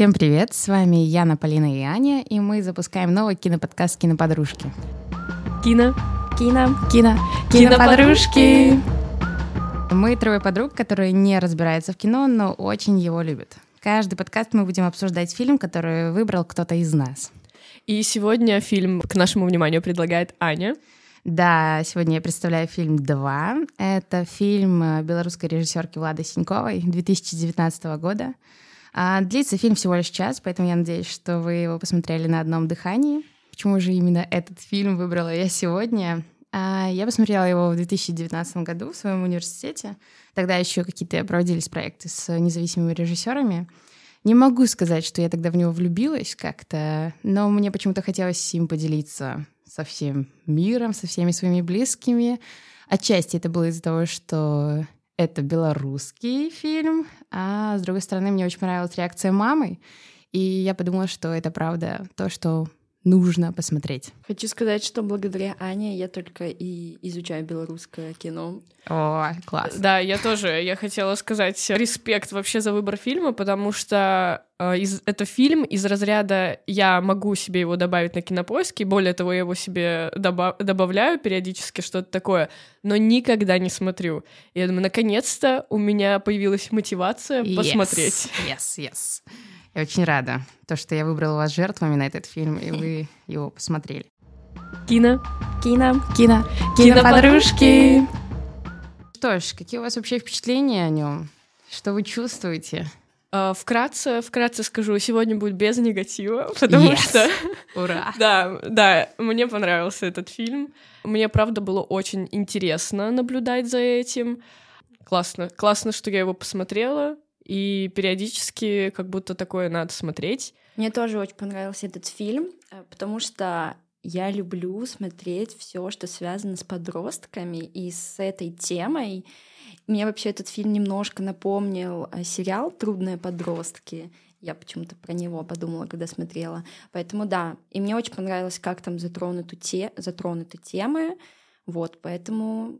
Всем привет, с вами Яна, Полина и Аня, и мы запускаем новый киноподкаст «Киноподружки». Кино. Кино. Кино. Киноподружки. Мы трое подруг, которые не разбираются в кино, но очень его любят. Каждый подкаст мы будем обсуждать фильм, который выбрал кто-то из нас. И сегодня фильм к нашему вниманию предлагает Аня. Да, сегодня я представляю фильм «Два». Это фильм белорусской режиссерки Влады Синьковой 2019 года. А, длится фильм всего лишь час, поэтому я надеюсь, что вы его посмотрели на одном дыхании. Почему же именно этот фильм выбрала я сегодня? А, я посмотрела его в 2019 году в своем университете. Тогда еще какие-то проводились проекты с независимыми режиссерами. Не могу сказать, что я тогда в него влюбилась как-то, но мне почему-то хотелось им поделиться со всем миром, со всеми своими близкими. Отчасти это было из-за того, что это белорусский фильм, а с другой стороны, мне очень понравилась реакция мамы, и я подумала, что это правда то, что нужно посмотреть. Хочу сказать, что благодаря Ане я только и изучаю белорусское кино. О, класс. Да, я тоже. Я хотела сказать респект вообще за выбор фильма, потому что э, из, это фильм из разряда я могу себе его добавить на кинопоиске, более того, я его себе доба- добавляю периодически, что-то такое, но никогда не смотрю. И я думаю, наконец-то у меня появилась мотивация yes, посмотреть. Yes, yes. Я очень рада, то, что я выбрала вас жертвами на этот фильм, и вы его посмотрели. Кино. Кино. Кино. Киноподружки. Что ж, какие у вас вообще впечатления о нем? Что вы чувствуете? Uh, вкратце, вкратце скажу, сегодня будет без негатива, потому yes. что... Ура! да, да, мне понравился этот фильм. Мне, правда, было очень интересно наблюдать за этим. Классно. Классно, что я его посмотрела и периодически как будто такое надо смотреть. Мне тоже очень понравился этот фильм, э, потому что я люблю смотреть все, что связано с подростками и с этой темой. Мне вообще этот фильм немножко напомнил э, сериал «Трудные подростки». Я почему-то про него подумала, когда смотрела. Поэтому да, и мне очень понравилось, как там затронуты, те, затронуты темы. Вот, поэтому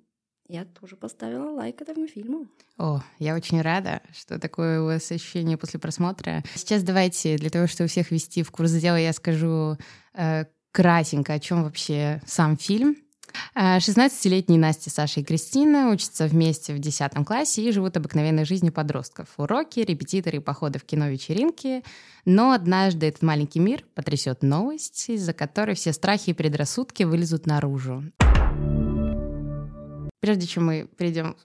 я тоже поставила лайк этому фильму. О, я очень рада, что такое у вас ощущение после просмотра. Сейчас давайте, для того, чтобы всех ввести в курс дела, я скажу э, кратенько, о чем вообще сам фильм. 16-летние э, Настя, Саша и Кристина учатся вместе в 10 классе и живут обыкновенной жизнью подростков. Уроки, репетиторы, походы в кино, вечеринки. Но однажды этот маленький мир потрясет новость, из-за которой все страхи и предрассудки вылезут наружу. Прежде чем мы перейдем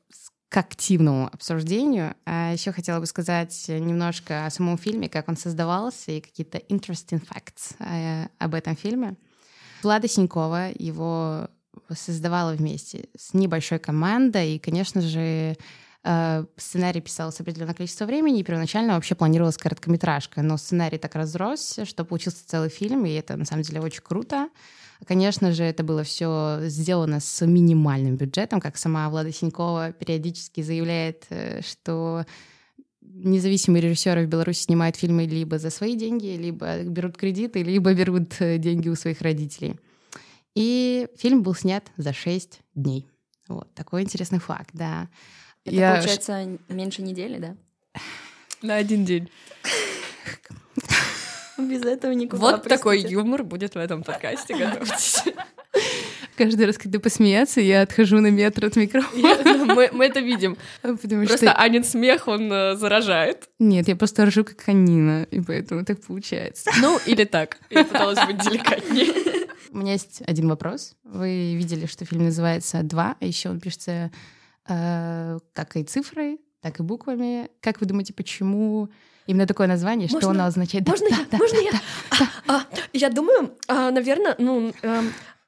к активному обсуждению, а, еще хотела бы сказать немножко о самом фильме, как он создавался и какие-то interesting facts э, об этом фильме. Влада Синькова его создавала вместе с небольшой командой, и, конечно же, э, сценарий писался определенное количество времени, и первоначально вообще планировалась короткометражка, но сценарий так разросся, что получился целый фильм, и это на самом деле очень круто. Конечно же, это было все сделано с минимальным бюджетом, как сама Влада Синькова периодически заявляет, э, что независимые режиссеры в Беларуси снимают фильмы либо за свои деньги, либо берут кредиты, либо берут э, деньги у своих родителей. И фильм был снят за 6 дней. Вот такой интересный факт, да. Это Я... получается меньше недели, да? На один день. Без этого никуда. Вот простите. такой юмор будет в этом подкасте, готовьтесь. Каждый раз, когда посмеяться, я отхожу на метр от микрофона. Мы, мы это видим. Потому просто что... Анин смех, он uh, заражает. Нет, я просто ржу как Анина, и поэтому так получается. Ну, или так. Я пыталась быть деликатнее. У меня есть один вопрос. Вы видели, что фильм называется «Два», а еще он пишется э, как и цифрой, так и буквами. Как вы думаете, почему Именно такое название, можно, что оно означает? Можно да, я? Да, можно да, я? Да. А, а, я думаю, а, наверное, ну, а,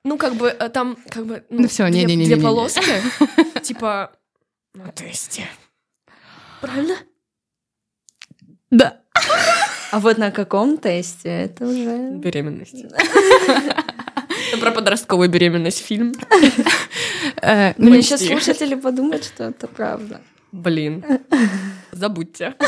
ну как бы э, там как бы ну, ну все, не, не, не, две не, полоски, типа на тесте. Правильно? Да. А вот на каком тесте это уже беременность. Это про подростковую беременность фильм. Э, ну, сейчас слушатели подумают, что это правда. Блин. Забудьте.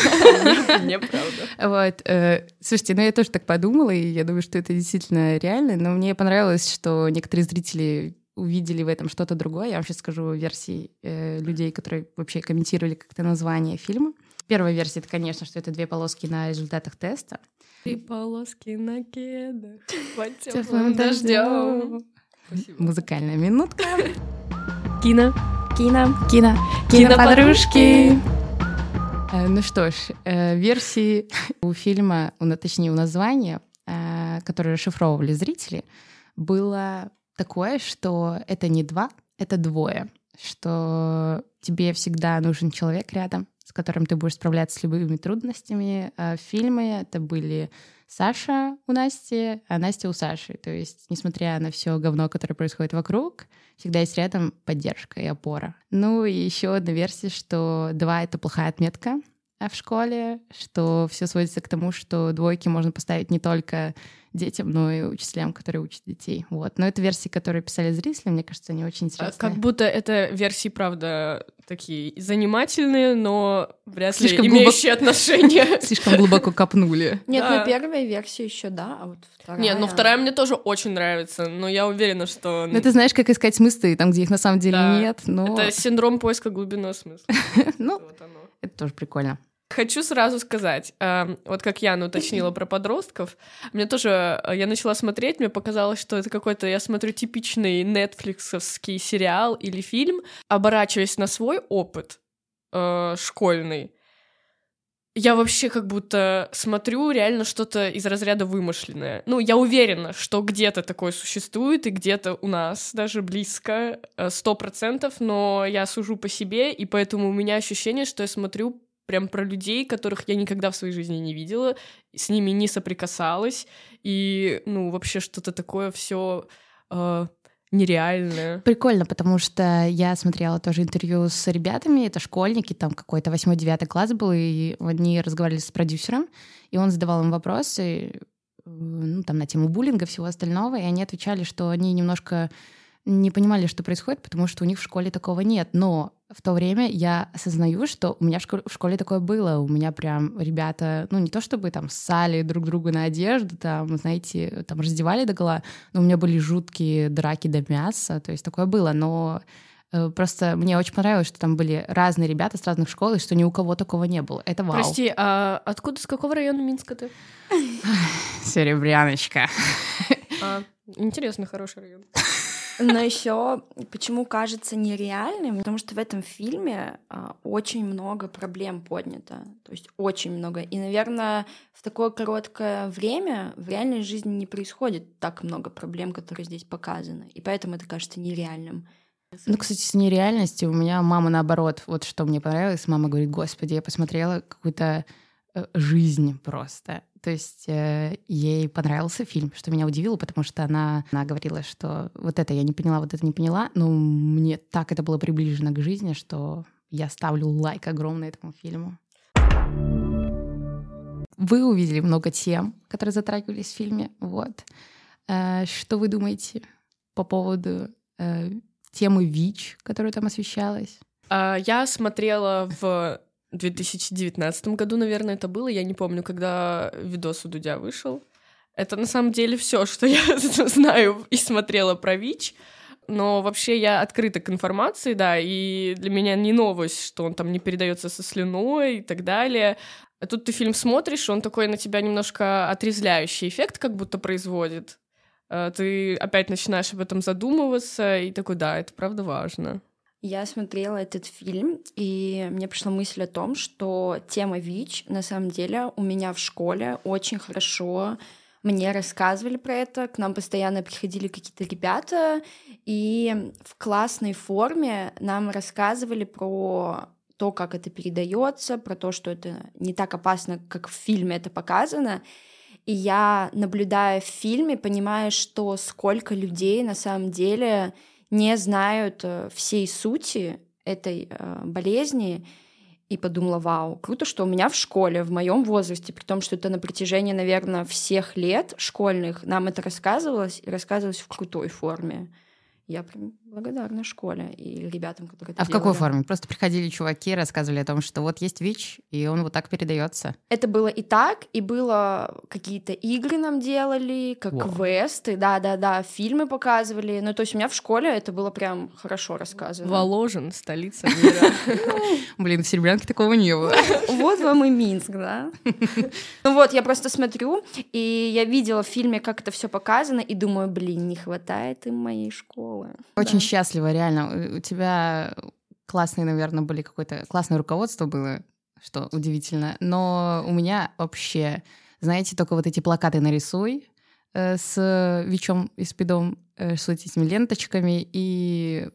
Неправда. Вот. Э, слушайте, ну я тоже так подумала, и я думаю, что это действительно реально, но мне понравилось, что некоторые зрители увидели в этом что-то другое. Я вам сейчас скажу версии э, людей, которые вообще комментировали как-то название фильма. Первая версия, это, конечно, что это две полоски на результатах теста. Три полоски на кедах под Теплым теплым дождем. Спасибо. Музыкальная минутка. Кино. Кино. Кино. Киноподружки. Э, Ну что ж, э, версии у фильма, точнее, у названия, э, которые расшифровывали зрители, было такое, что это не два, это двое. Что тебе всегда нужен человек рядом, с которым ты будешь справляться с любыми трудностями. В фильме это были Саша у Насти, а Настя у Саши. То есть, несмотря на все говно, которое происходит вокруг, всегда есть рядом поддержка и опора. Ну и еще одна версия, что два — это плохая отметка а в школе, что все сводится к тому, что двойки можно поставить не только детям, но и учителям, которые учат детей. Вот. Но это версии, которые писали зрители, мне кажется, они очень А, интересные. Как будто это версии, правда, такие занимательные, но вряд ли Слишком имеющие отношение. Слишком глубоко копнули. Нет, Да. ну первая версия еще да, а вот вторая. Нет, ну вторая мне тоже очень нравится, но я уверена, что Ну, ты знаешь, как искать смыслы там, где их на самом деле Да. нет. Но это синдром поиска глубинного смысла. ну, это тоже прикольно. Хочу сразу сказать, эм, вот как Яна уточнила про подростков, мне тоже, э, я начала смотреть, мне показалось, что это какой-то, я смотрю, типичный нетфликсовский сериал или фильм, оборачиваясь на свой опыт э, школьный, я вообще как будто смотрю реально что-то из разряда вымышленное. Ну, я уверена, что где-то такое существует, и где-то у нас даже близко, э, сто процентов, но я сужу по себе, и поэтому у меня ощущение, что я смотрю прям про людей, которых я никогда в своей жизни не видела, с ними не соприкасалась, и, ну, вообще что-то такое все нереальное. Прикольно, потому что я смотрела тоже интервью с ребятами, это школьники, там какой-то 8-9 класс был, и они разговаривали с продюсером, и он задавал им вопросы, э, ну, там, на тему буллинга, всего остального, и они отвечали, что они немножко не понимали, что происходит, потому что у них в школе такого нет. Но в то время я осознаю, что у меня в школе, в школе такое было. У меня прям ребята, ну не то чтобы там ссали друг другу на одежду, там, знаете, там раздевали до гола, но у меня были жуткие драки до мяса, то есть такое было. Но э, просто мне очень понравилось, что там были разные ребята с разных школ, и что ни у кого такого не было. Это вау. Прости, а откуда, с какого района Минска ты? Серебряночка. А, интересно, хороший район. Но еще почему кажется нереальным, потому что в этом фильме а, очень много проблем поднято, то есть очень много. И, наверное, в такое короткое время в реальной жизни не происходит так много проблем, которые здесь показаны, и поэтому это кажется нереальным. Ну, кстати, с нереальностью у меня мама наоборот. Вот что мне понравилось. Мама говорит, господи, я посмотрела какую-то жизнь просто. То есть э, ей понравился фильм, что меня удивило, потому что она, она говорила, что вот это я не поняла, вот это не поняла, но мне так это было приближено к жизни, что я ставлю лайк огромный этому фильму. Вы увидели много тем, которые затрагивались в фильме. Вот. Э, Что вы думаете по поводу э, темы ВИЧ, которая там освещалась? А, Я смотрела в 2019 году, наверное, это было. Я не помню, когда видос у Дудя вышел. Это на самом деле все, что я знаю и смотрела про ВИЧ. Но вообще я открыта к информации, да, и для меня не новость, что он там не передается со слюной и так далее. А тут ты фильм смотришь, он такой на тебя немножко отрезвляющий эффект как будто производит. А, Ты опять начинаешь об этом задумываться, и такой, да, это правда важно. Я смотрела этот фильм, и мне пришла мысль о том, что тема ВИЧ на самом деле у меня в школе очень хорошо мне рассказывали про это, к нам постоянно приходили какие-то ребята, и в классной форме нам рассказывали про то, как это передается, про то, что это не так опасно, как в фильме это показано. И я, наблюдая в фильме, понимаю, что сколько людей на самом деле не знают э, всей сути этой э, болезни, и подумала, вау, круто, что у меня в школе, в моем возрасте, при том, что это на протяжении, наверное, всех лет школьных, нам это рассказывалось, и рассказывалось в крутой форме. Я прям благодарна школе и ребятам, которые это А в какой делали. форме? Просто приходили чуваки, рассказывали о том, что вот есть ВИЧ, и он вот так передается. Это было и так, и было какие-то игры нам делали, как Вау. квесты, да-да-да, фильмы показывали. Ну, то есть у меня в школе это было прям хорошо рассказано. Воложен, столица мира. Блин, в Серебрянке такого не было. Вот вам и Минск, да? Ну вот, я просто смотрю, и я видела в фильме, как это все показано, и думаю, блин, не хватает им моей школы. Очень Да. счастлива, реально. У- тебя классные, наверное, были какое-то... Классное руководство было, что удивительно. Но у меня вообще, знаете, только вот эти плакаты нарисуй э, с ВИЧом и СПИДом, э, с этими ленточками, и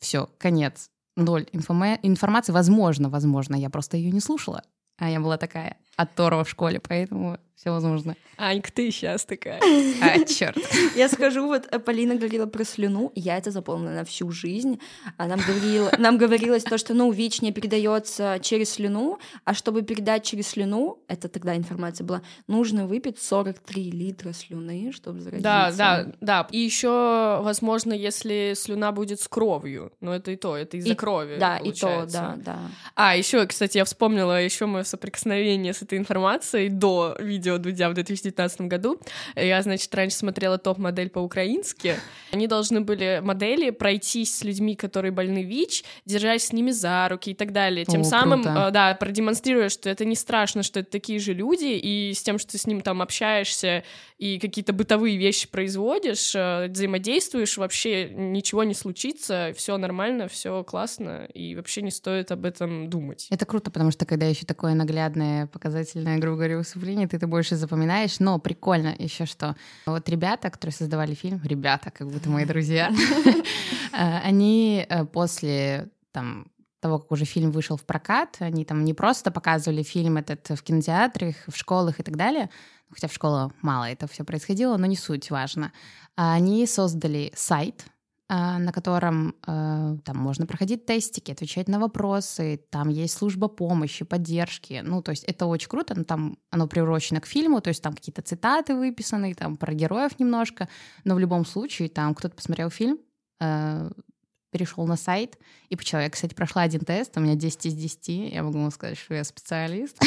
все, конец. Ноль информа- информации. Возможно, возможно, я просто ее не слушала. А я была такая оторва в школе, поэтому все возможно. Анька, ты сейчас такая. А, черт. Я скажу, вот э, Полина говорила про слюну, и я это запомнила на всю жизнь. А нам, говорила, нам говорилось то, что, ну, ВИЧ не передается через слюну, а чтобы передать через слюну, это тогда информация была, нужно выпить 43 литра слюны, чтобы заразиться. Да, да, да. И еще, возможно, если слюна будет с кровью. Но это и то, это из-за И- крови. Да, и то, получается. да, да. А, еще, кстати, я вспомнила еще мое соприкосновение с этой информацией до видео Дудя в 2019 году. Я, значит, раньше смотрела топ-модель по-украински. Они должны были, модели, пройтись с людьми, которые больны ВИЧ, держась с ними за руки и так далее. Тем О, самым, круто. э, да, продемонстрируя, что это не страшно, что это такие же люди, и с тем, что ты с ним там общаешься и какие-то бытовые вещи производишь, э, взаимодействуешь, вообще ничего не случится, все нормально, все классно, и вообще не стоит об этом думать. Это круто, потому что когда еще такое наглядное, показательное, грубо говоря, выступление, ты это больше запоминаешь. Но прикольно еще что. Вот ребята, которые создавали фильм, ребята, как будто мои друзья, э, они э, после там того, как уже фильм вышел в прокат, они там не просто показывали фильм этот в кинотеатрах, в школах и так далее, хотя в школах мало это все происходило, но не суть важно. А Они создали сайт, а, на котором э, там можно проходить тестики, отвечать на вопросы, там есть служба помощи, поддержки. Ну, то есть это очень круто, но там оно приурочено к фильму, то есть там какие-то цитаты выписаны, там про героев немножко, но в любом случае там кто-то посмотрел фильм, перешел на сайт, и почему я, кстати, прошла один тест, у меня 10 из 10, я могу вам сказать, что я специалист.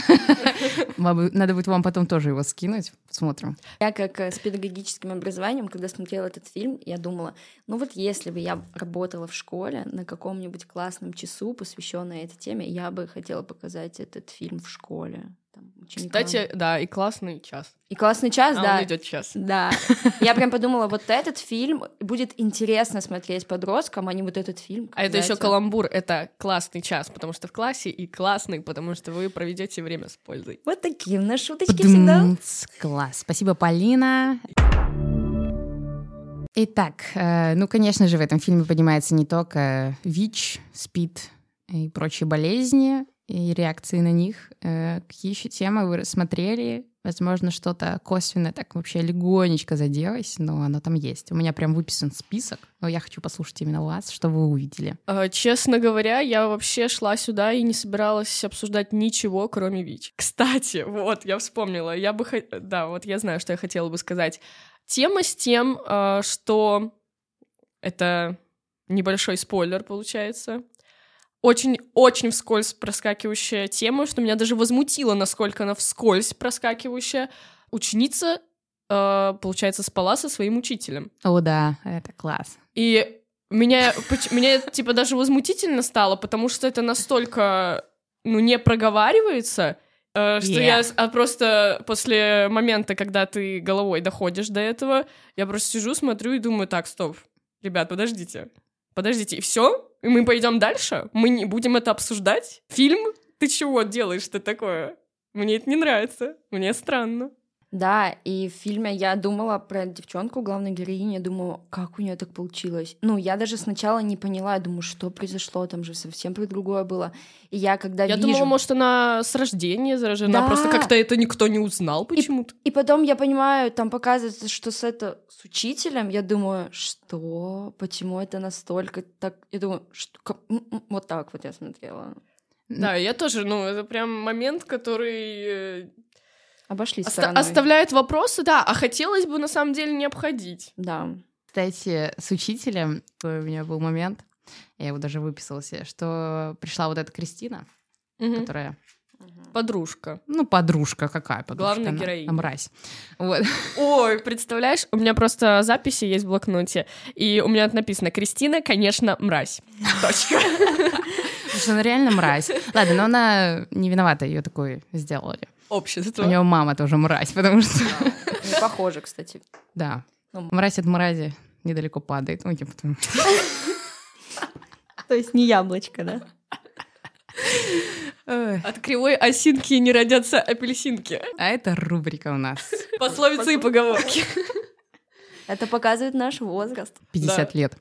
Надо будет вам потом тоже его скинуть, посмотрим. Я как э, с педагогическим образованием, когда смотрела этот фильм, я думала, ну вот если бы я работала в школе на каком-нибудь классном часу, посвященном этой теме, я бы хотела показать этот фильм в школе. Там, ученикам. Кстати, да, и классный час. и классный час, А да. он идет час. Да. Я прям подумала, вот этот фильм будет интересно смотреть подросткам, а не вот этот фильм. А это еще каламбур, это классный час, потому что в классе, и классный, потому что вы проведете время с пользой. Вот такие у нас шуточки всегда. Класс. Спасибо, Полина. Итак, э, ну, конечно же, в этом фильме поднимается не только ВИЧ, СПИД и прочие болезни, и реакции на них. Э, Какие еще темы вы рассмотрели? Возможно, что-то косвенно так вообще легонечко заделось, но оно там есть. У меня прям выписан список, но я хочу послушать именно вас, что вы увидели. А, Честно говоря, я вообще шла сюда и не собиралась обсуждать ничего, кроме ВИЧ. Кстати, вот, я вспомнила, я бы... хо- Да, вот я знаю, что я хотела бы сказать. Тема с тем, а, что... Это небольшой спойлер, получается. Очень-очень вскользь проскакивающая тема, что меня даже возмутило, насколько она вскользь проскакивающая. Ученица, а, получается, спала со своим учителем. О, да, это класс. И меня, меня типа даже возмутительно стало, потому что это настолько, ну, не проговаривается, э, что Yeah. я а просто после момента, когда ты головой доходишь до этого, я просто сижу, смотрю и думаю, так, стоп, ребят, подождите, подождите, все? И мы пойдем дальше? Мы не будем это обсуждать? Фильм? Ты чего делаешь-то такое? Мне это не нравится, мне странно. Да, и в фильме я думала про девчонку, главной героиню, я думаю, как у нее так получилось. Ну, я даже сначала не поняла, я думаю, что произошло, там же совсем про другое было. И я когда Я вижу... думала, может, она с рождения заражена, Да. просто как-то это никто не узнал почему-то. И потом я понимаю, там показывается, что с это с учителем, я думаю, что, почему это настолько так, я думаю, что, как- вот так вот я смотрела. Да, я тоже, ну, это прям момент, который э, Обошли оста- стороной. оставляет вопросы, да, а хотелось бы на самом деле не обходить. Да. Кстати, с учителем у меня был момент, я его даже выписала себе, что пришла вот эта Кристина, Мгм. которая, Подружка. ну, подружка какая подружка? Главная она- героиня. она мразь. Вот. Ой, представляешь, у меня просто записи есть в блокноте, и у меня написано «Кристина, конечно, мразь». Точка. Потому что она реально мразь. Ладно, но она не виновата, ее такой сделали. У Общество. нее мама тоже мразь, потому что... Не похоже, кстати. Да. Ну. Мразь от мрази недалеко падает. Ну, типа, там. То есть не яблочко, да? От кривой осинки не родятся апельсинки. А это рубрика у нас. Пословицы и поговорки. Это показывает наш возраст. 50 лет.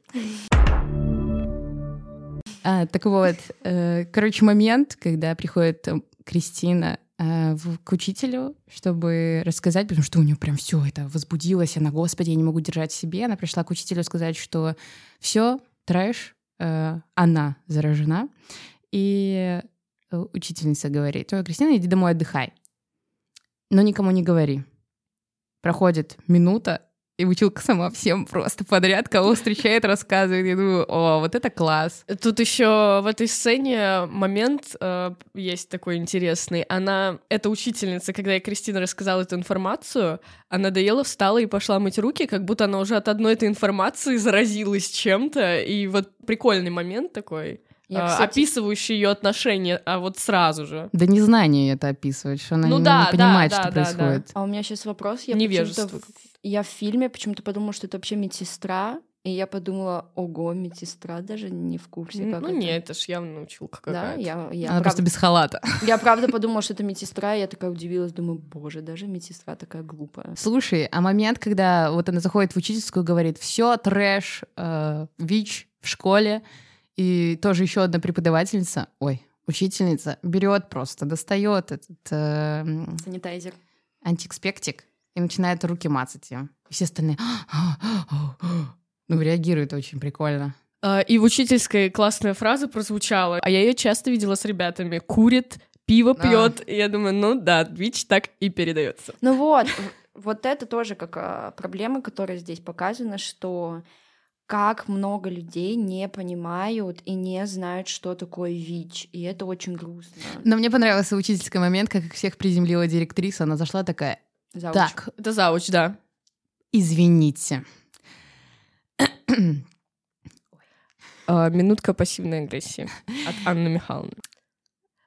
А, так вот, э, короче, момент, когда приходит э, Кристина к учителю, чтобы рассказать, потому что у нее прям все это возбудилось, она, господи, я не могу держать себе. Она пришла к учителю сказать, что все, трэш, э, она заражена. И э, учительница говорит, ой, Кристина, иди домой отдыхай. Но никому не говори. Проходит минута, и училка сама всем просто подряд, кого встречает, рассказывает. Я думаю, о, вот это класс. Тут еще в этой сцене момент э, есть такой интересный. Она, эта учительница, когда ей Кристина рассказала эту информацию, она доела, встала и пошла мыть руки, как будто она уже от одной этой информации заразилась чем-то. И вот прикольный момент такой, Я, кстати, описывающий ее отношения, а вот сразу же. Да незнание это описывает, что она Ну не, да, не понимает, да, что да, да, происходит. А у меня сейчас вопрос. Я Невежество почему-то в- Я в фильме почему-то подумала, что это вообще медсестра. И я подумала, ого, медсестра даже не в курсе, как ну это. нет, это ж явно училка Да, какая-то. я, я, Она прав- просто без халата. я правда подумала, что это медсестра, и я такая удивилась, думаю, боже, даже медсестра такая глупая. Слушай, а момент, когда вот она заходит в учительскую, говорит, все, трэш, э, ВИЧ в школе, и тоже еще одна преподавательница, ой, учительница, берет просто, достает этот э, Санитайзер. антиэкспектик и начинает руки мацать им. И все остальные ну, реагируют очень прикольно. А, И в учительской классная фраза прозвучала, а я ее часто видела с ребятами. Курит, пиво Да. пьет. И я думаю, ну да, ВИЧ так и передается. Ну вот, вот это тоже как а, проблема, которая здесь показана, что как много людей не понимают и не знают, что такое ВИЧ, и это очень грустно. Но мне понравился учительский момент, как их всех приземлила директриса. Она зашла такая, Зауч. так, Это зауч, да. извините. А, Минутка пассивной агрессии от Анны Михайловны.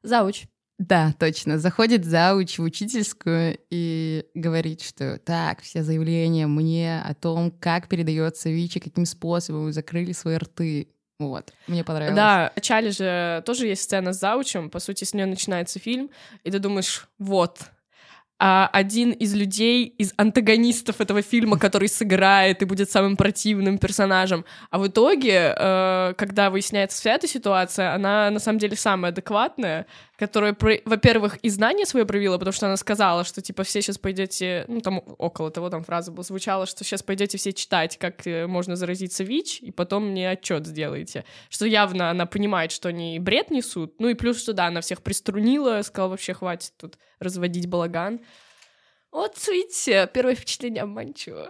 Зауч. Да, точно. Заходит зауч в учительскую и говорит, что так, все заявления мне о том, как передается ВИЧ и каким способом вы закрыли свои рты. Вот, мне понравилось. Да, в начале же тоже есть сцена с заучем, по сути, с нее начинается фильм, и ты думаешь, вот, а один из людей, из антагонистов этого фильма, который сыграет и будет самым противным персонажем. А в итоге, э, когда выясняется вся эта ситуация, она на самом деле самая адекватная, которая, про- во-первых, и знание свое проявила, потому что она сказала, что типа все сейчас пойдете, ну там около того там фраза была, звучала, что сейчас пойдете все читать, как э, можно заразиться ВИЧ, и потом мне отчет сделаете. Что явно она понимает, что они бред несут. Ну и плюс, что да, она всех приструнила, сказала, вообще хватит тут разводить балаган. Вот, видите, первое впечатление обманчиво.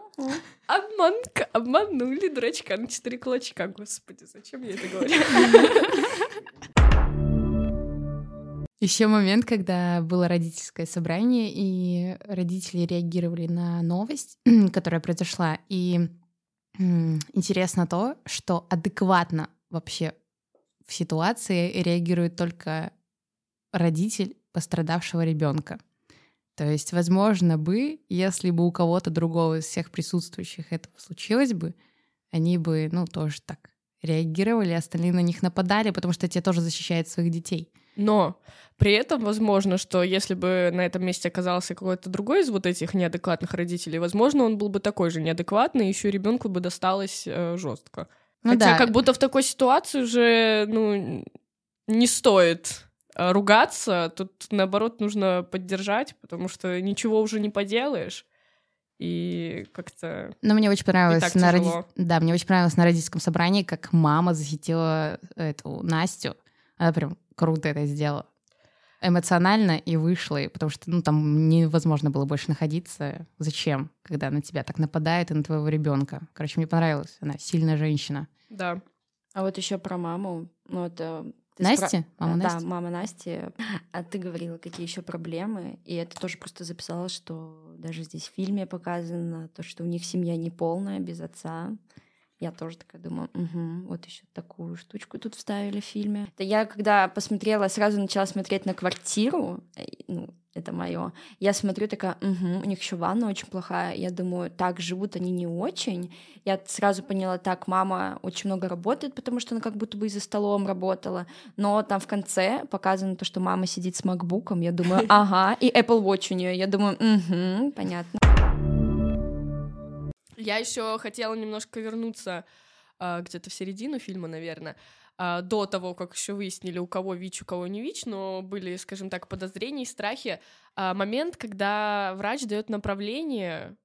Обманка, обманули дурачка на четыре клочка. Господи, зачем я это говорю? Еще момент, когда было родительское собрание, и родители реагировали на новость, которая произошла. И интересно то, что адекватно вообще в ситуации реагирует только родитель пострадавшего ребенка. То есть, возможно бы, если бы у кого-то другого из всех присутствующих этого случилось бы, они бы, ну, тоже так реагировали, остальные на них нападали, потому что те тоже защищают своих детей. Но при этом возможно, что если бы на этом месте оказался какой-то другой из вот этих неадекватных родителей, возможно, он был бы такой же неадекватный, еще ребенку бы досталось жестко. Ну Хотя да. как будто в такой ситуации уже ну, не стоит э, ругаться, тут наоборот нужно поддержать, потому что ничего уже не поделаешь. И как-то... Но мне очень понравилось на роди- да, мне очень понравилось на родительском собрании, как мама защитила эту Настю. Она прям круто это сделала. эмоционально и вышла, потому что ну, там невозможно было больше находиться. Зачем, когда на тебя так нападает и на твоего ребенка? Короче, мне понравилось. Она сильная женщина. Да. А вот еще про маму. Ну, это ты Настя? спра- Мама да, Насти? мама Насти. А ты говорила, какие еще проблемы. И это тоже просто записала, что даже здесь в фильме показано то, что у них семья не полная, без отца. Я тоже такая думаю, угу, вот еще такую штучку тут вставили в фильме. Да я когда посмотрела, сразу начала смотреть на квартиру, э, ну, это мое. Я смотрю такая, угу, у них еще ванна очень плохая. Я думаю, так живут они не очень. Я сразу поняла, так, мама очень много работает, потому что она как будто бы и за столом работала. Но там в конце показано то, что мама сидит с макбуком. Я думаю, ага, и Apple Watch у нее. Я думаю, угу, понятно. Я еще хотела немножко вернуться а, где-то в середину фильма, наверное, а, до того, как еще выяснили, у кого ВИЧ, у кого не ВИЧ, но были, скажем так, подозрения и страхи. А, момент, когда врач дает направление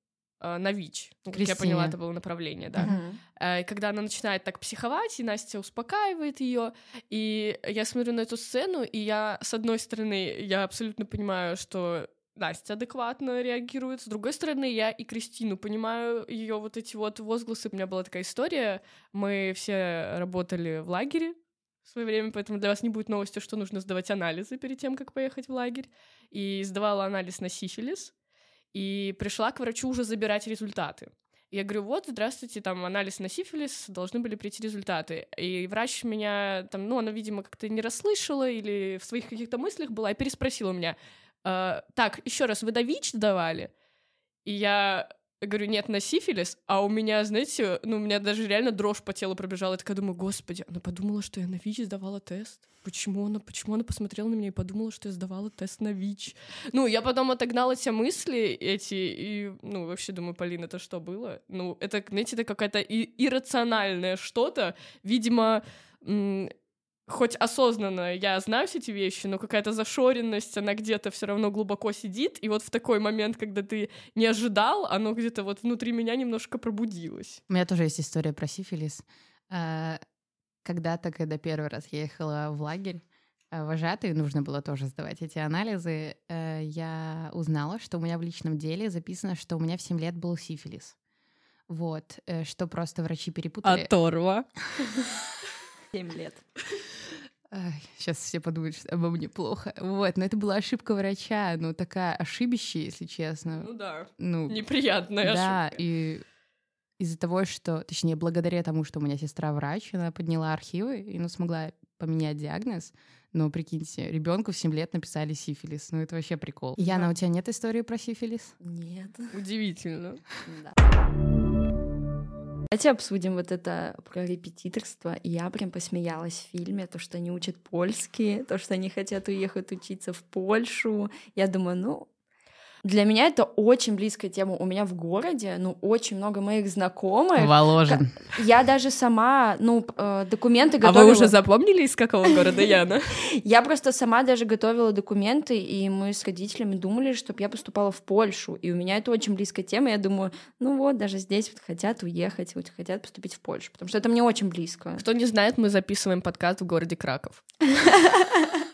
на ВИЧ. Ну, как я поняла, это было направление, да. И когда она начинает так психовать, и Настя успокаивает ее, и я смотрю на эту сцену, и я, с одной стороны, я абсолютно понимаю, что Настя адекватно реагирует, с другой стороны, я и Кристину понимаю ее вот эти вот возгласы. У меня была такая история, мы все работали в лагере в свое время, поэтому для вас не будет новостью, что нужно сдавать анализы перед тем, как поехать в лагерь. И сдавала анализ на сифилис, и пришла к врачу уже забирать результаты. Я говорю, вот, здравствуйте, там анализ на сифилис, должны были прийти результаты. И врач меня там, ну, она, видимо, как-то не расслышала или в своих каких-то мыслях была, и переспросила меня, «Э, так, еще раз, вы до ВИЧ давали? И я говорю, нет, на сифилис, а у меня, знаете, ну, у меня даже реально дрожь по телу пробежала. Я такая думаю, господи, она подумала, что я на ВИЧ сдавала тест. Почему она, почему она посмотрела на меня и подумала, что я сдавала тест на ВИЧ? Ну, я потом отогнала те мысли эти, и, ну, вообще думаю, Полин, это что было? Ну, это, знаете, это какая-то иррациональное что-то. Видимо, хоть осознанно я знаю все эти вещи, но какая-то зашоренность, она где-то все равно глубоко сидит, и вот в такой момент, когда ты не ожидал, оно где-то вот внутри меня немножко пробудилось. У меня тоже есть история про сифилис. Э, Когда-то, когда первый раз я ехала в лагерь, э, вожатый, нужно было тоже сдавать эти анализы, э, я узнала, что у меня в личном деле записано, что у меня в 7 лет был сифилис. Вот, что просто врачи перепутали. Оторва. Семь лет. Сейчас все подумают, что обо мне плохо. Вот, но это была ошибка врача, ну такая ошибища, если честно. Ну да, Ну, неприятная да, ошибка. и из-за того, что, точнее, благодаря тому, что у меня сестра врач, она подняла архивы и, ну, смогла поменять диагноз. Но, прикиньте, ребенку в 7 лет написали сифилис. Ну, это вообще прикол. Яна, Да. у тебя нет истории про сифилис? Нет. Удивительно. Да. Давайте обсудим вот это про репетиторство. Я прям посмеялась в фильме, то, что они учат польский, то, что они хотят уехать учиться в Польшу. Я думаю, ну, для меня это очень близкая тема. У меня в городе, ну, очень много моих знакомых. Воложен. Я даже сама, ну, э, документы А готовила. вы уже запомнили, из какого города Яна? Я просто сама даже готовила документы, и мы с родителями думали, чтобы я поступала в Польшу. И у меня это очень близкая тема. Я думаю, ну вот, даже здесь вот хотят уехать, вот хотят поступить в Польшу, потому что это мне очень близко. Кто не знает, мы записываем подкаст в городе Краков.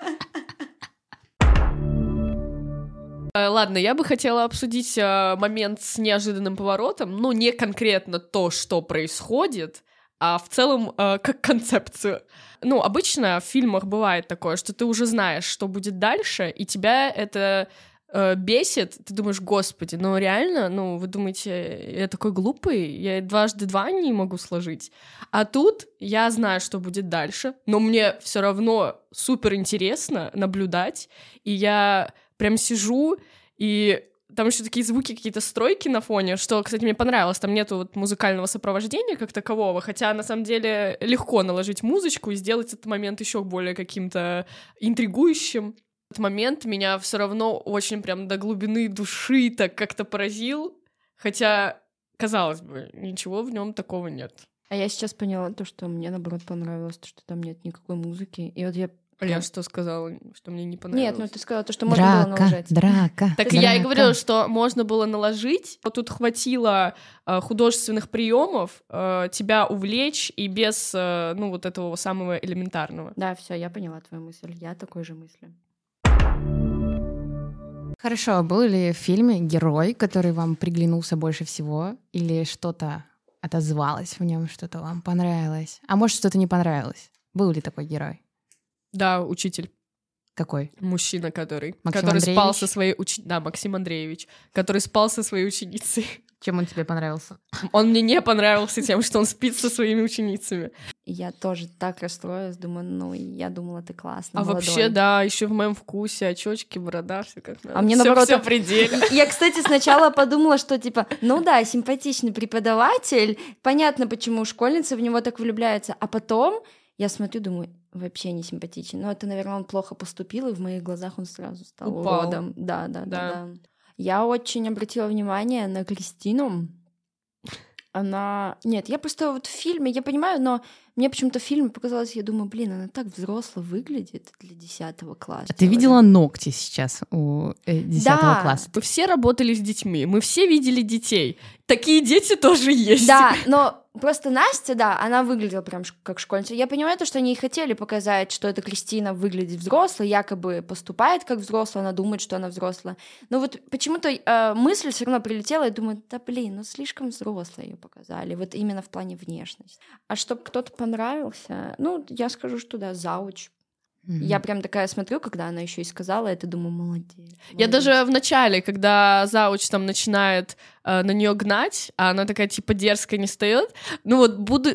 Ладно, я бы хотела обсудить э, момент с неожиданным поворотом. Ну, не конкретно то, что происходит, а в целом э, как концепцию. Ну, обычно в фильмах бывает такое, что ты уже знаешь, что будет дальше, и тебя это э, бесит. Ты думаешь, господи, ну реально, ну вы думаете, я такой глупый, я дважды два не могу сложить. А тут я знаю, что будет дальше, но мне все равно супер интересно наблюдать, и я прям сижу и там еще такие звуки, какие-то стройки на фоне, что, кстати, мне понравилось. Там нету вот музыкального сопровождения как такового, хотя на самом деле легко наложить музычку и сделать этот момент еще более каким-то интригующим. Этот момент меня все равно очень прям до глубины души так как-то поразил, хотя, казалось бы, ничего в нем такого нет. А я сейчас поняла то, что мне, наоборот, понравилось, то, что там нет никакой музыки. И вот я... А я что сказала, что мне не понравилось? Нет, ну ты сказала то, что можно было Драка, наложить. драка. Так я и говорила, что можно было наложить. Вот тут хватило э, художественных приемов э, тебя увлечь и без, э, ну, вот этого самого элементарного. Да, все, я поняла твою мысль. Я такой же мысли. Хорошо, был ли в фильме герой, который вам приглянулся больше всего, или что-то отозвалось в нем, что-то вам понравилось? А может, что-то не понравилось? Был ли такой герой? Да, учитель. Какой? Мужчина, который, Максим который спал Андреевич? со своей уч... Да, Максим Андреевич, который спал со своей ученицей. Чем он тебе понравился? Он мне не понравился тем, что он спит со своими ученицами. Я тоже так расстроилась, думаю, ну, я думала, ты классный, А молодой. вообще, да, еще в моем вкусе очечки, борода, все как надо. А мне Всё- наоборот, всё а- пределе. Я, кстати, сначала подумала, что типа, ну да, симпатичный преподаватель, понятно, почему школьницы в него так влюбляются, а потом я смотрю, думаю, вообще не симпатичен. Но это, наверное, он плохо поступил, и в моих глазах он сразу стал Упал. уродом. Да, да, да, Да. да. Я очень обратила внимание на Кристину. Она... Нет, я просто вот в фильме, я понимаю, но мне почему-то в фильме показалось, я думаю, блин, она так взросло выглядит для 10 класса. А ты видела ногти сейчас у э, 10 Да. класса? Мы все работали с детьми, мы все видели детей. Такие дети тоже есть. Да, но просто Настя, да, она выглядела прям как школьница. Я понимаю то, что они и хотели показать, что эта Кристина выглядит взрослой, якобы поступает как взрослая, она думает, что она взрослая. Но вот почему-то э, мысль все равно прилетела, и думаю, да блин, ну слишком взрослой ее показали, вот именно в плане внешности. А чтобы кто-то понравился, ну, я скажу, что да, зауч. Мгм. Я прям такая смотрю, когда она еще и сказала это, думаю, молодец. Я молодец. даже в начале, когда зауч там начинает э, на нее гнать, а она такая типа дерзкая не встает. Ну вот буду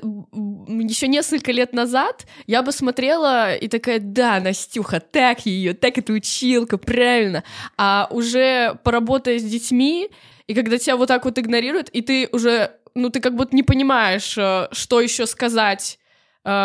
еще несколько лет назад я бы смотрела и такая, да, Настюха, так ее, так это училка, правильно. А уже поработая с детьми и когда тебя вот так вот игнорируют, и ты уже, ну ты как будто не понимаешь, э, что еще сказать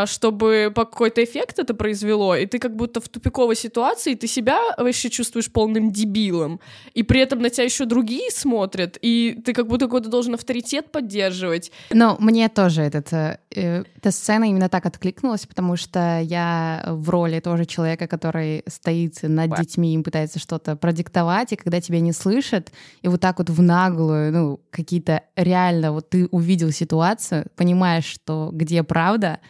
чтобы по какой-то эффект это произвело, и ты как будто в тупиковой ситуации, ты себя вообще чувствуешь полным дебилом, и при этом на тебя еще другие смотрят, и ты как будто какой-то должен авторитет поддерживать. Но мне тоже этот, э, э, эта сцена именно так откликнулась, потому что я в роли тоже человека, который стоит над Ба. детьми, им пытается что-то продиктовать, и когда тебя не слышат, и вот так вот в наглую, ну, какие-то реально, вот ты увидел ситуацию, понимаешь, что где правда,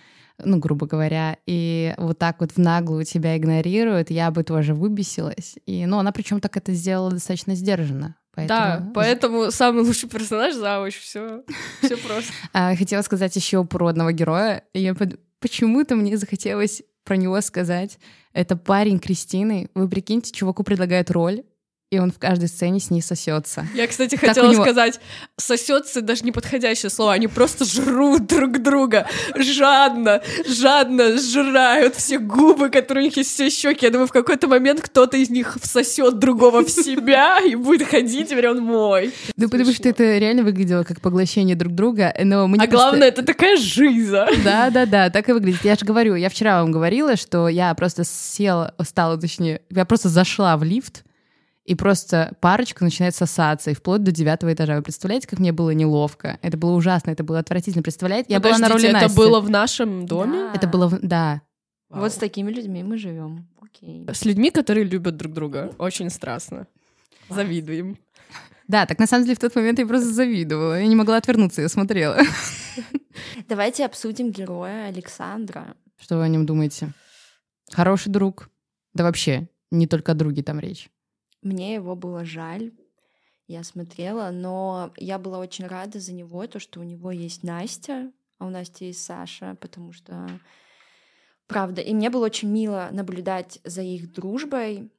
ну, грубо говоря, и вот так вот в наглую тебя игнорируют, я бы тоже выбесилась. И, ну, она причем так это сделала достаточно сдержанно. Да, Поэтому поэтому самый лучший персонаж завуч, все, все просто. А, хотела сказать еще про одного героя. Я Почему-то мне захотелось про него сказать. Это парень Кристины. Вы прикиньте, чуваку предлагают роль, и он в каждой сцене с ней сосется. Я, кстати, хотела него- сказать, сосется даже неподходящее слово, они просто жрут друг друга, жадно, жадно сжирают все губы, которые у них есть, все щеки. Я думаю, в какой-то момент кто-то из них всосет другого в себя и будет ходить, теперь он мой. Да потому что это реально выглядело как поглощение друг друга, но мне А главное, это такая жиза. Да, да, да, так и выглядит. Я же говорю, я вчера вам говорила, что я просто села, стала, точнее, я просто зашла в лифт, и просто парочка начинает сосаться, и вплоть до девятого этажа. Вы представляете, как мне было неловко? Это было ужасно, это было отвратительно. Представляете? Я была на роли Подождите, это Насти. было в нашем доме? Да. Это было, в- да. Вот с такими людьми мы живем. Окей. С людьми, которые любят друг друга. Очень страстно. Завидуем. Да, так на самом деле в тот момент я просто завидовала. Я не могла отвернуться, я смотрела. Давайте обсудим героя Александра. Что вы о нем думаете? Хороший друг. Да вообще, не только о друге там речь. Мне его было жаль. Я смотрела, но я была очень рада за него, то, что у него есть Настя, а у Насти есть Саша, потому что правда. И мне было очень мило наблюдать за их дружбой,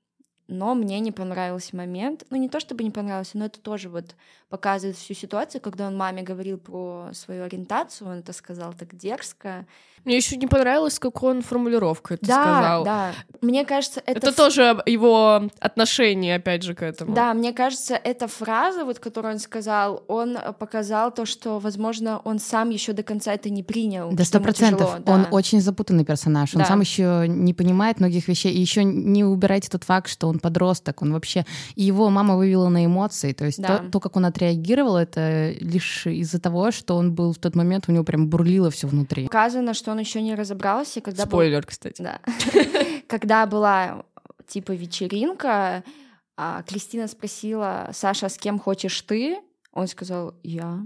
но мне не понравился момент. Ну, не то чтобы не понравился, но это тоже вот показывает всю ситуацию, когда он маме говорил про свою ориентацию, он это сказал так дерзко. Мне еще не понравилось, как он формулировку это да, сказал. да. Мне кажется, это, Это тоже его отношение, опять же, к этому. Да, мне кажется, эта фраза, вот, которую он сказал, он показал то, что, возможно, он сам еще до конца это не принял. Да, сто процентов. тяжело, да. Он очень запутанный персонаж. Он Да. сам еще не понимает многих вещей. И еще не убирайте тот факт, что он подросток. Он вообще... И его мама вывела на эмоции. То есть Да. то, то, как он отреагировал, это лишь из-за того, что он был в тот момент, у него прям бурлило все внутри. Показано, что он еще не разобрался, когда был- Спойлер, кстати. Да. Когда была типа вечеринка, а Кристина спросила, Саша, а с кем хочешь ты? Он сказал, я.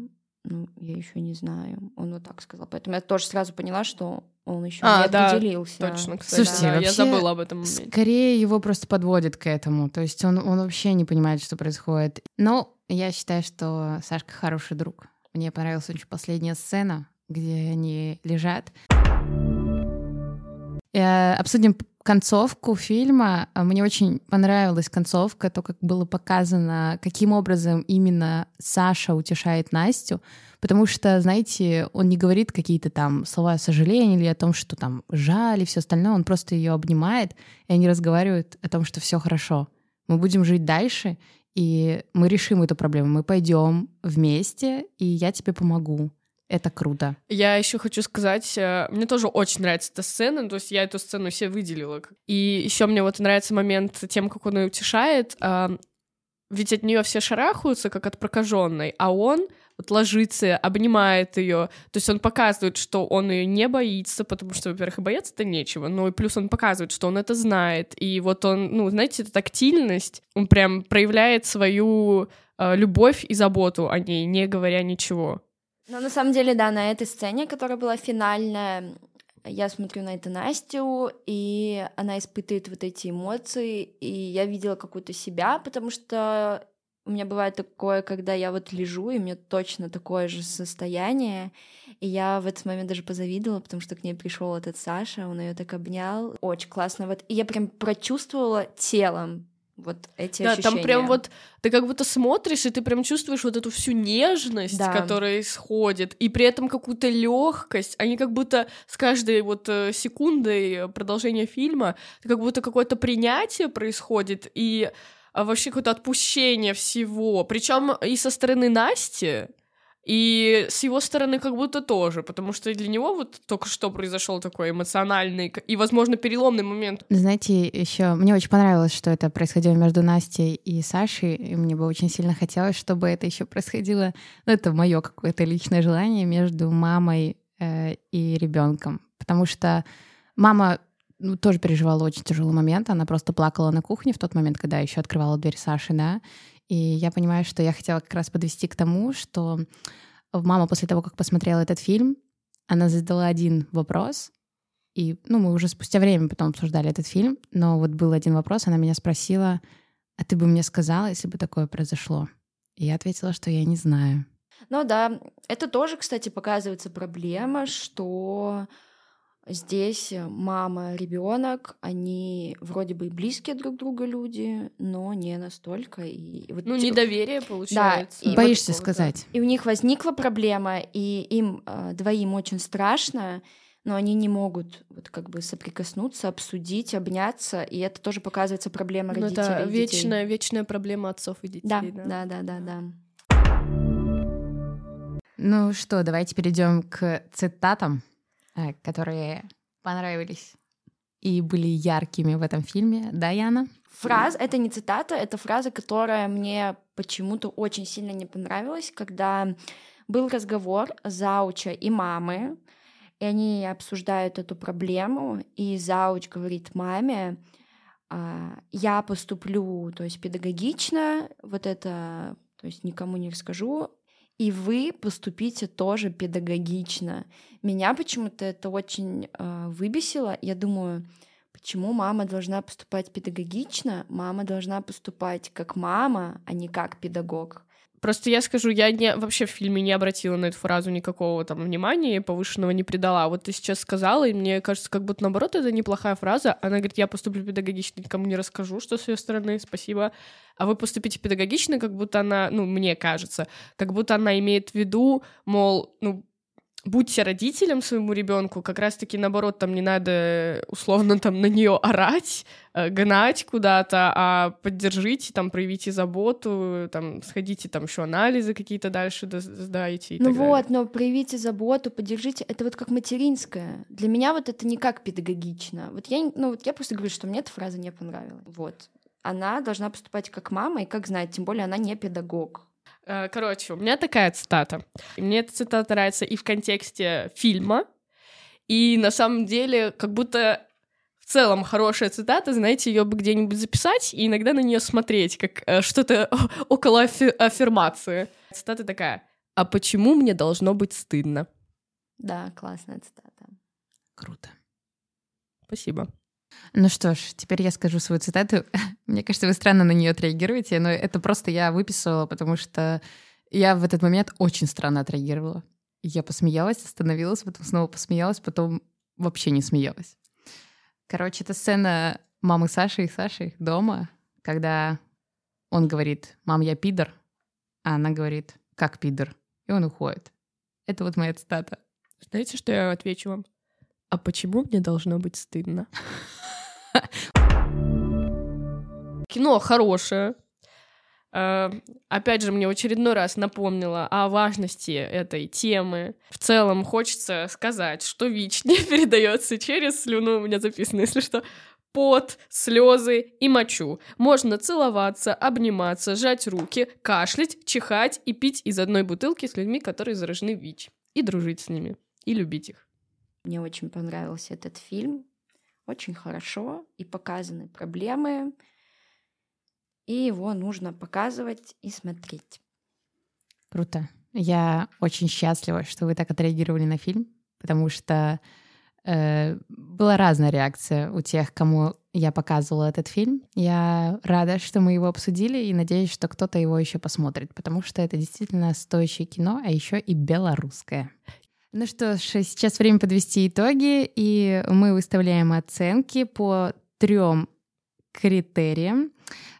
Ну, я еще не знаю. Он вот так сказал. Поэтому я тоже сразу поняла, что он еще А, не да, определился. Точно, кстати. Слушайте, да, я вообще, забыла об этом моменте. Скорее его просто подводит к этому. То есть он, он вообще не понимает, что происходит. Но я считаю, что Сашка хороший друг. Мне понравилась очень последняя сцена, где они лежат. Э, Обсудим концовку фильма. А Мне очень понравилась концовка, то, как было показано, каким образом именно Саша утешает Настю. Потому что, знаете, он не говорит какие-то там слова сожаления или о том, что там жаль и все остальное. Он просто ее обнимает, и они разговаривают о том, что все хорошо. Мы будем жить дальше, и мы решим эту проблему. Мы пойдем вместе, и я тебе помогу. Это круто. Я еще хочу сказать, э, мне тоже очень нравится эта сцена, то есть я эту сцену себе выделила. И еще мне вот нравится момент тем, как он ее утешает. а, Ведь от нее все шарахаются, как от прокаженной, а он вот ложится, обнимает ее. То есть он показывает, что он ее не боится, потому что, во-первых, и бояться-то нечего, но и плюс он показывает, что он это знает. И вот он, ну, знаете, эта тактильность, он прям проявляет свою э, любовь и заботу о ней, не говоря ничего. Но на самом деле, да, на этой сцене, которая была финальная, я смотрю на это Настю, и она испытывает вот эти эмоции, и я видела какую-то себя, потому что у меня бывает такое, когда я вот лежу, и меня точно такое же состояние, и я в этот момент даже позавидовала, потому что к ней пришел этот Саша, он ее так обнял, очень классно, вот, и я прям прочувствовала телом вот эти Да, ощущения. там прям вот ты как будто смотришь, и ты прям чувствуешь вот эту всю нежность, Да. которая исходит, и при этом какую-то легкость. Они как будто с каждой вот э, секундой продолжения фильма как будто какое-то принятие происходит и а, вообще какое-то отпущение всего. Причем и со стороны Насти. И с его стороны как будто тоже, потому что для него вот только что произошел такой эмоциональный и, возможно, переломный момент. Знаете, еще мне очень понравилось, что это происходило между Настей и Сашей. И мне бы очень сильно хотелось, чтобы это еще происходило. Ну, это мое какое-то личное желание между мамой э, и ребенком. Потому что мама ну, тоже переживала очень тяжелый момент. Она просто плакала на кухне в тот момент, когда еще открывала дверь Саши, да. И я понимаю, что я хотела как раз подвести к тому, что мама после того, как посмотрела этот фильм, она задала один вопрос, и, ну, мы уже спустя время потом обсуждали этот фильм, но вот был один вопрос, она меня спросила, а ты бы мне сказала, если бы такое произошло? И я ответила, что я не знаю. Ну да, это тоже, кстати, показывается проблема, что здесь мама, ребенок, они вроде бы и близкие друг друга люди, но не настолько. И вот Ну, те- недоверие получается. и вот Боишься да. сказать? И у них возникла проблема, и им э, двоим очень страшно, но они не могут вот как бы соприкоснуться, обсудить, обняться, и это тоже показывается проблема Ну, родителей. это и детей. вечная, вечная проблема отцов и детей. Да, да. да, да, да, да. Ну что, давайте перейдем к цитатам, э, которые понравились и были яркими в этом фильме. Да, Яна? Фраза, это не цитата, это фраза, которая мне почему-то очень сильно не понравилась, когда был разговор зауча и мамы, и они обсуждают эту проблему, и зауч говорит маме, а, я поступлю, то есть педагогично, вот это, то есть никому не расскажу, и вы поступите тоже педагогично. Меня почему-то это очень э, выбесило. Я думаю, почему мама должна поступать педагогично? Мама должна поступать как мама, а не как педагог. Просто я скажу, я не, вообще в фильме не обратила на эту фразу никакого там внимания, повышенного не придала. Вот ты сейчас сказала, и мне кажется, как будто наоборот, это неплохая фраза. Она говорит, я поступлю педагогично, никому не расскажу, что с ее стороны, спасибо. А вы поступите педагогично, как будто она, ну, мне кажется, как будто она имеет в виду, мол, ну, будьте родителем своему ребенку, как раз-таки наоборот, там не надо условно там на нее орать, э, гнать куда-то, а поддержите, там проявите заботу, там сходите, там еще анализы какие-то дальше да- сдайте. И ну так далее. вот, но проявите заботу, поддержите. Это вот как материнское. Для меня вот это не как педагогично. Вот я, ну вот я просто говорю, что мне эта фраза не понравилась. Вот. Она должна поступать как мама и как знать, тем более она не педагог. Э, Короче, у меня такая цитата. И мне эта цитата нравится и в контексте фильма, и на самом деле как будто в целом хорошая цитата, знаете, ее бы где-нибудь записать и иногда на нее смотреть, как э, что-то около афи- аффирмации. Цитата такая. А почему мне должно быть стыдно? Да, классная цитата. Круто. Спасибо. Ну что ж, теперь я скажу свою цитату. Мне кажется, вы странно на нее отреагируете, но это просто я выписывала, потому что я в этот момент очень странно отреагировала. Я посмеялась, остановилась, потом снова посмеялась, потом вообще не смеялась. Короче, это сцена мамы Саши и Саши дома, когда он говорит, мам, я пидор, а она говорит, как пидор, и он уходит. Это вот моя цитата. Знаете, что я отвечу вам? А почему мне должно быть стыдно? Кино хорошее. Э, опять же, мне в очередной раз напомнило о важности этой темы. В целом, хочется сказать, что ВИЧ не передается через слюну, у меня записано, если что, пот, слезы и мочу. Можно целоваться, обниматься, сжать руки, кашлять, чихать и пить из одной бутылки с людьми, которые заражены ВИЧ. И дружить с ними. И любить их. Мне очень понравился этот фильм. Очень хорошо. И показаны проблемы. И его нужно показывать и смотреть. Круто. Я очень счастлива, что вы так отреагировали на фильм, потому что Э, была разная реакция у тех, кому я показывала этот фильм. Я рада, что мы его обсудили, и надеюсь, что кто-то его еще посмотрит, потому что это действительно стоящее кино, а еще и белорусское. Ну что ж, сейчас время подвести итоги, и мы выставляем оценки по трем критериям.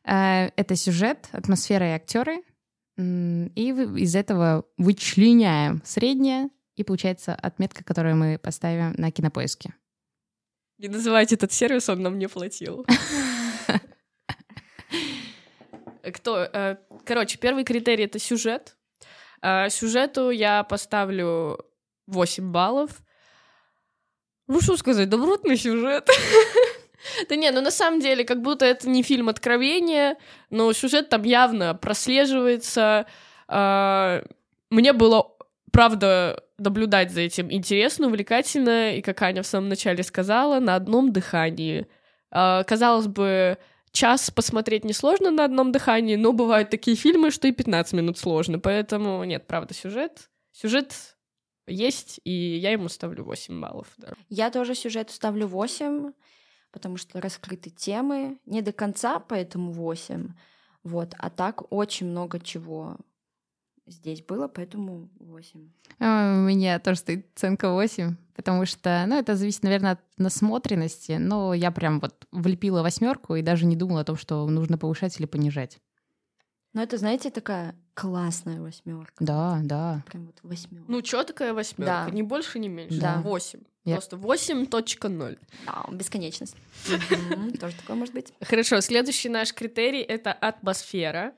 Э, это сюжет, атмосфера и актеры. И из этого вычленяем среднее, и получается отметка, которую мы поставим на кинопоиске. Не называйте этот сервис, он нам не платил. Кто? Э, короче, первый критерий — это сюжет. Э, сюжету я поставлю 8 баллов. Ну, что сказать, добротный сюжет. Да не, ну на самом деле, как будто это не фильм откровения, но сюжет там явно прослеживается. Э, мне было, правда, наблюдать за этим интересно, увлекательно, и, как Аня в самом начале сказала, на одном дыхании. А, казалось бы, час посмотреть несложно на одном дыхании, но бывают такие фильмы, что и 15 минут сложно, поэтому нет, правда, сюжет. Сюжет есть, и я ему ставлю 8 баллов. Да. Я тоже сюжету ставлю 8, потому что раскрыты темы, не до конца, поэтому 8. Вот, а так очень много чего здесь было, поэтому 8. А, у меня тоже стоит оценка 8, потому что, ну, это зависит, наверное, от насмотренности, но я прям вот влепила восьмерку и даже не думала о том, что нужно повышать или понижать. Ну, это, знаете, такая классная восьмерка. Да, да. Прям вот восьмерка. Ну, что такая восьмерка? Да. Ни больше, ни меньше. Да. Восемь. Я- Просто 8.0. Да, бесконечность. Тоже такое может быть. Хорошо, следующий наш критерий — это атмосфера.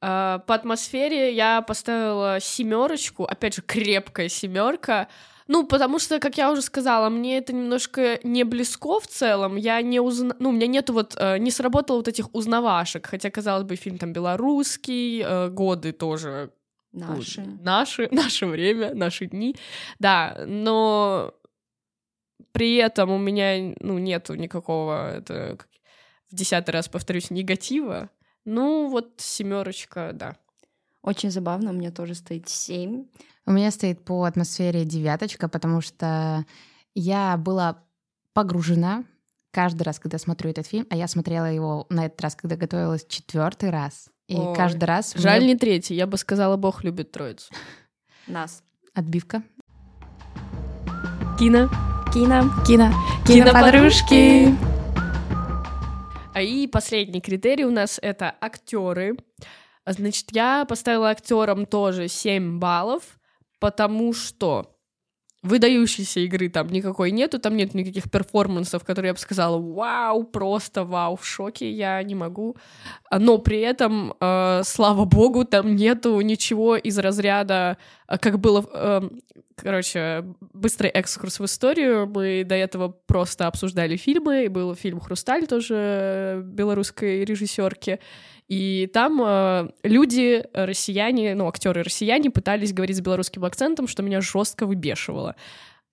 А, По атмосфере я поставила семерочку, опять же, крепкая семерка. Ну, потому что, как я уже сказала, мне это немножко не близко в целом. Я не узна... Ну, у меня нету вот... э, Не сработало вот этих узнавашек. Хотя, казалось бы, фильм там белорусский, э, годы тоже Наши. Наши, наше время, наши дни. Да, но при этом у меня, ну, нету никакого, это, в десятый раз повторюсь, негатива. Ну, вот семерочка, да. Очень забавно, у меня тоже стоит 7. У меня стоит по атмосфере девяточка, потому что я была погружена каждый раз, когда смотрю этот фильм, а я смотрела его на этот раз, когда готовилась четвертый раз. И Ой, каждый раз мне Жаль, не третий. Я бы сказала, Бог любит троицу. Нас. отбивка. Кино. Кино. Кино. Киноподружки. А и последний критерий у нас это актеры. Значит, я поставила актерам тоже 7 баллов, потому что выдающейся игры там никакой нету, там нет никаких перформансов, которые я бы сказала, вау, просто вау, в шоке, я не могу. А, Но при этом, э, слава богу, там нету ничего из разряда, э, как было, э, короче, быстрый экскурс в историю. Мы до этого просто обсуждали фильмы, был фильм «Хрусталь» тоже белорусской режиссерки. И там э, люди, э, россияне, ну, актеры россияне пытались говорить с белорусским акцентом, что меня жестко выбешивало.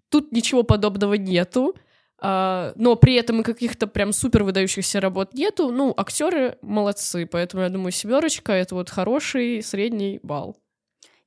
Тут ничего подобного нету, а, но при этом и каких-то прям супер выдающихся работ нету. Ну, актеры молодцы, поэтому я думаю, семерочка это вот хороший средний балл.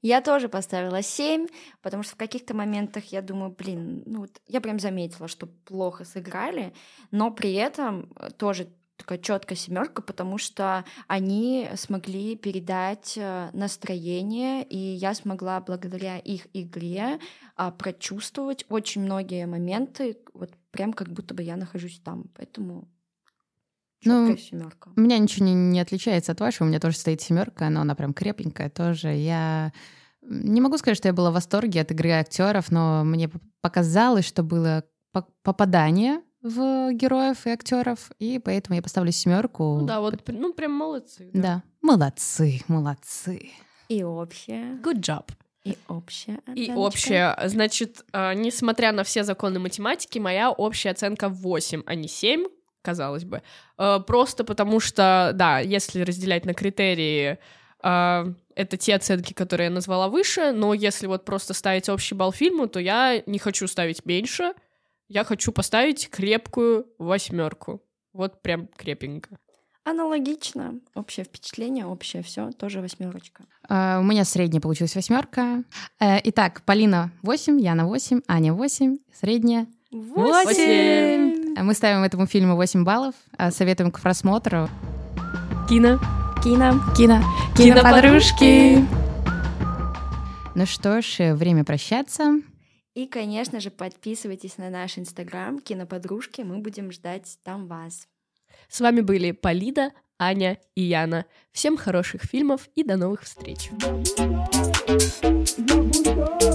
Я тоже поставила 7, потому что в каких-то моментах я думаю, блин, ну вот я прям заметила, что плохо сыграли, но при этом э, тоже такая четкая семерка, потому что они смогли передать э, настроение, и я смогла благодаря их игре а, прочувствовать очень многие моменты, вот прям как будто бы я нахожусь там, поэтому Ну, семерка. У меня ничего не, не отличается от вашего, у меня тоже стоит семерка, но она прям крепенькая тоже. Я не могу сказать, что я была в восторге от игры актеров, но мне показалось, что было по- попадание в героев и актеров, и поэтому я поставлю семерку. Ну да, вот, ну прям молодцы. Да. Молодцы, молодцы. И общее, Good job. и общее. И оценочка. общая, значит, э, несмотря на все законы математики, моя общая оценка 8, а не 7, казалось бы. Э, Просто потому что, да, если разделять на критерии, э, это те оценки, которые я назвала выше, но если вот просто ставить общий балл фильму, то я не хочу ставить меньше, я хочу поставить крепкую восьмерку. Вот прям крепенько. Аналогично. Общее впечатление, общее все, тоже восьмерочка. А, У меня средняя получилась восьмерка. Э, Итак, Полина 8, Яна 8, Аня 8, средняя. Восемь. Мы ставим этому фильму 8 баллов, а советуем к просмотру. Кино. Кино. Кино. Киноподружки. Ну что ж, э, время прощаться. И, конечно же, подписывайтесь на наш инстаграм Киноподружки, мы будем ждать там вас. С вами были Полида, Аня и Яна. Всем хороших фильмов и до новых встреч. Thank